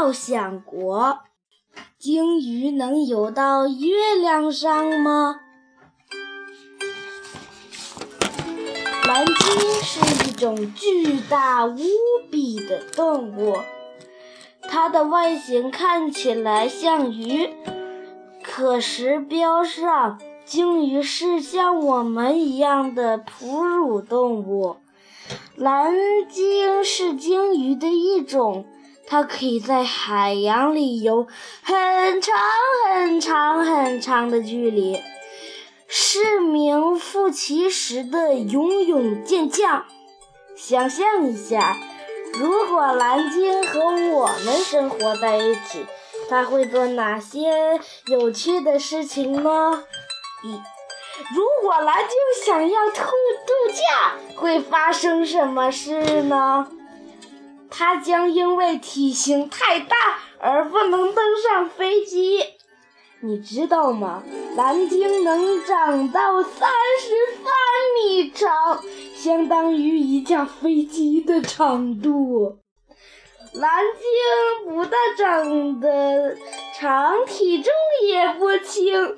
料想国，鲸鱼能游到月亮上吗？蓝鲸是一种巨大无比的动物，它的外形看起来像鱼，可实标上，鲸鱼是像我们一样的哺乳动物。蓝鲸是鲸鱼的一种，它可以在海洋里游很长很长很长的距离。是名副其实的游泳健将。想象一下，如果蓝鲸和我们生活在一起，它会做哪些有趣的事情呢？一，如果蓝鲸想要度度假，会发生什么事呢？它将因为体型太大而不能登上飞机。你知道吗？蓝鲸能长到三十三米长，相当于一架飞机的长度。蓝鲸不但长得长，体重也不轻。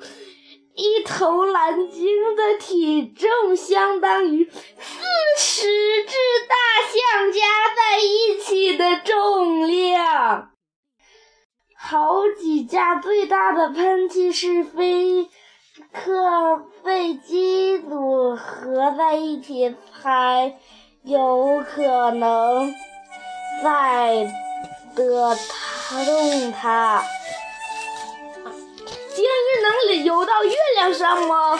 一头蓝鲸的体重相当于四十只重量。好几架最大的喷气式飞客飞机组合在一起，才有可能载得动它。鲸鱼能游到月亮上吗？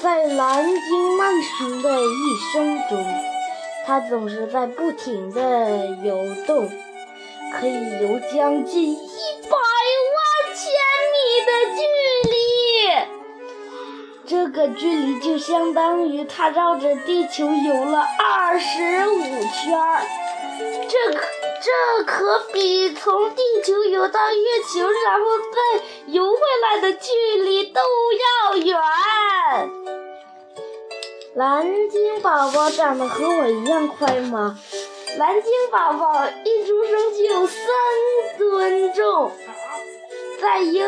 在蓝鲸漫长的一生中，它总是在不停地游动。可以游将近一百万千米的距离，这个距离就相当于它绕着地球游了二十五圈。这可这可比从地球游到月球，然后再游回来的距离都要。蓝鲸宝宝长得和我一样快吗？蓝鲸宝宝一出生就有三吨重，在婴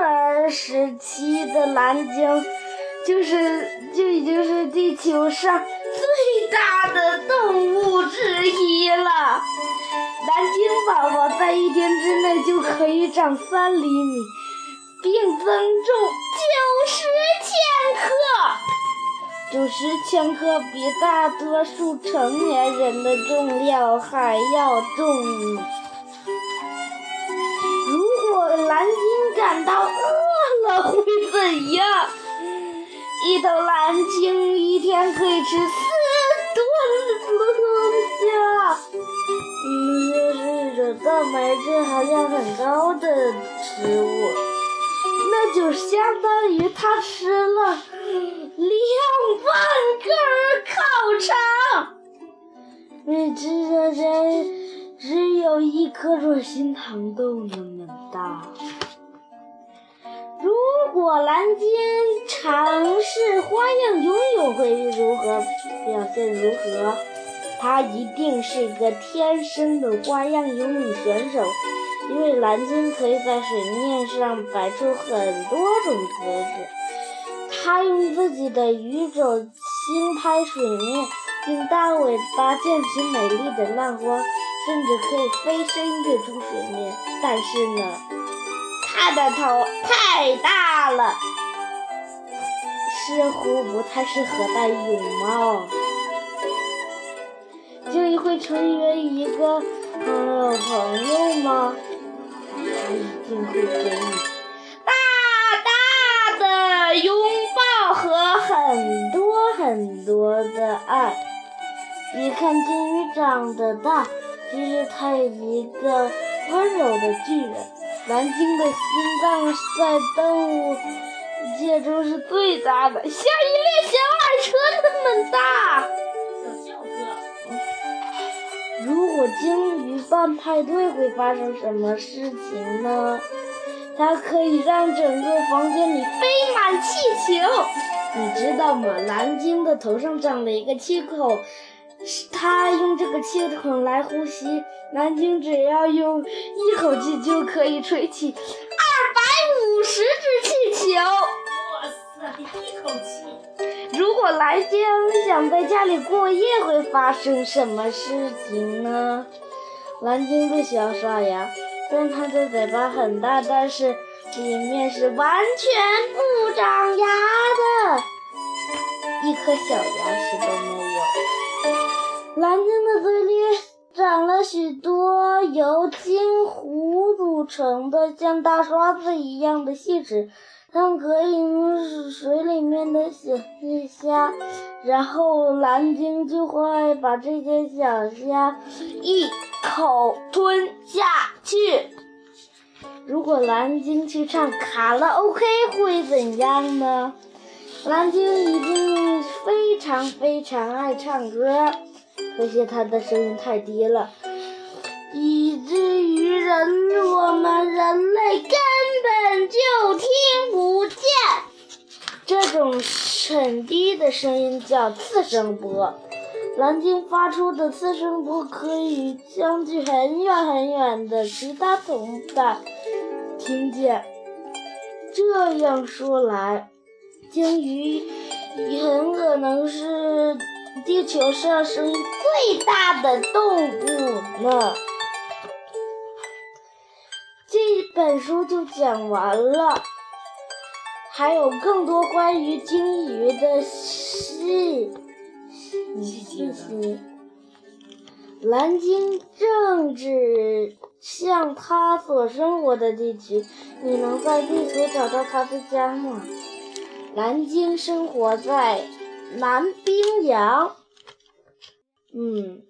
儿时期的蓝鲸就是就已经是地球上最大的动物之一了。蓝鲸宝宝在一天之内就可以长三厘米，并增重九十千克。九十千克比大多数成年人的重量还要重。如果蓝鲸感到饿了会怎样？一头蓝鲸一天可以吃四顿龙虾，嗯，就是一种蛋白质含量很高的食物，那就相当于它吃了。两万根烤肠，你吃这只有一颗软心糖豆那么大。如果蓝鲸尝试花样游泳会如何表现？如何？它一定是一个天生的花样游泳选手，因为蓝鲸可以在水面上摆出很多种姿势。它用自己的鱼肘轻拍水面，用大尾巴溅起美丽的浪花，甚至可以飞身跃出水面。但是呢，它的头太大了，似乎不太适合戴泳帽。鲸鱼会成为一个好朋友吗？它一定会给你大大的拥很多的爱。别看鲸鱼长得大，其实它是一个温柔的巨人。蓝鲸的心脏在动物界中是最大的，像一列小马车那么大。如果鲸鱼办派对会发生什么事情呢？它可以让整个房间里飞满气球，你知道吗？蓝鲸的头上长了一个气孔，它用这个气孔来呼吸，蓝鲸只要用一口气就可以吹起二百五十只气球。哇塞，一口气！如果蓝鲸想在家里过夜，会发生什么事情呢？蓝鲸不需要刷牙，虽然它的嘴巴很大，但是里面是完全不长牙的，一颗小牙齿都没有。蓝鲸的嘴里。长了许多油金胡成的像大刷子一样的细齿，它们可以用水里面的小虾，然后蓝鲸就会把这些小虾一口吞下去。如果蓝鲸去唱卡拉 OK 会怎样呢？蓝鲸一定非常非常爱唱歌。可惜它的声音太低了，至于人我们人类根本就听不见。这种很低的声音叫次声波。蓝鲸发出的次声波可以相距很远很远的其他同伴听见。这样说来，鲸鱼很可能是。地球上声音最大的动物呢。本书就讲完了，还有更多关于鲸鱼的细信息。蓝鲸正指向它所生活的地区。你能在地图找到它的家吗？蓝鲸生活在。南冰洋，嗯。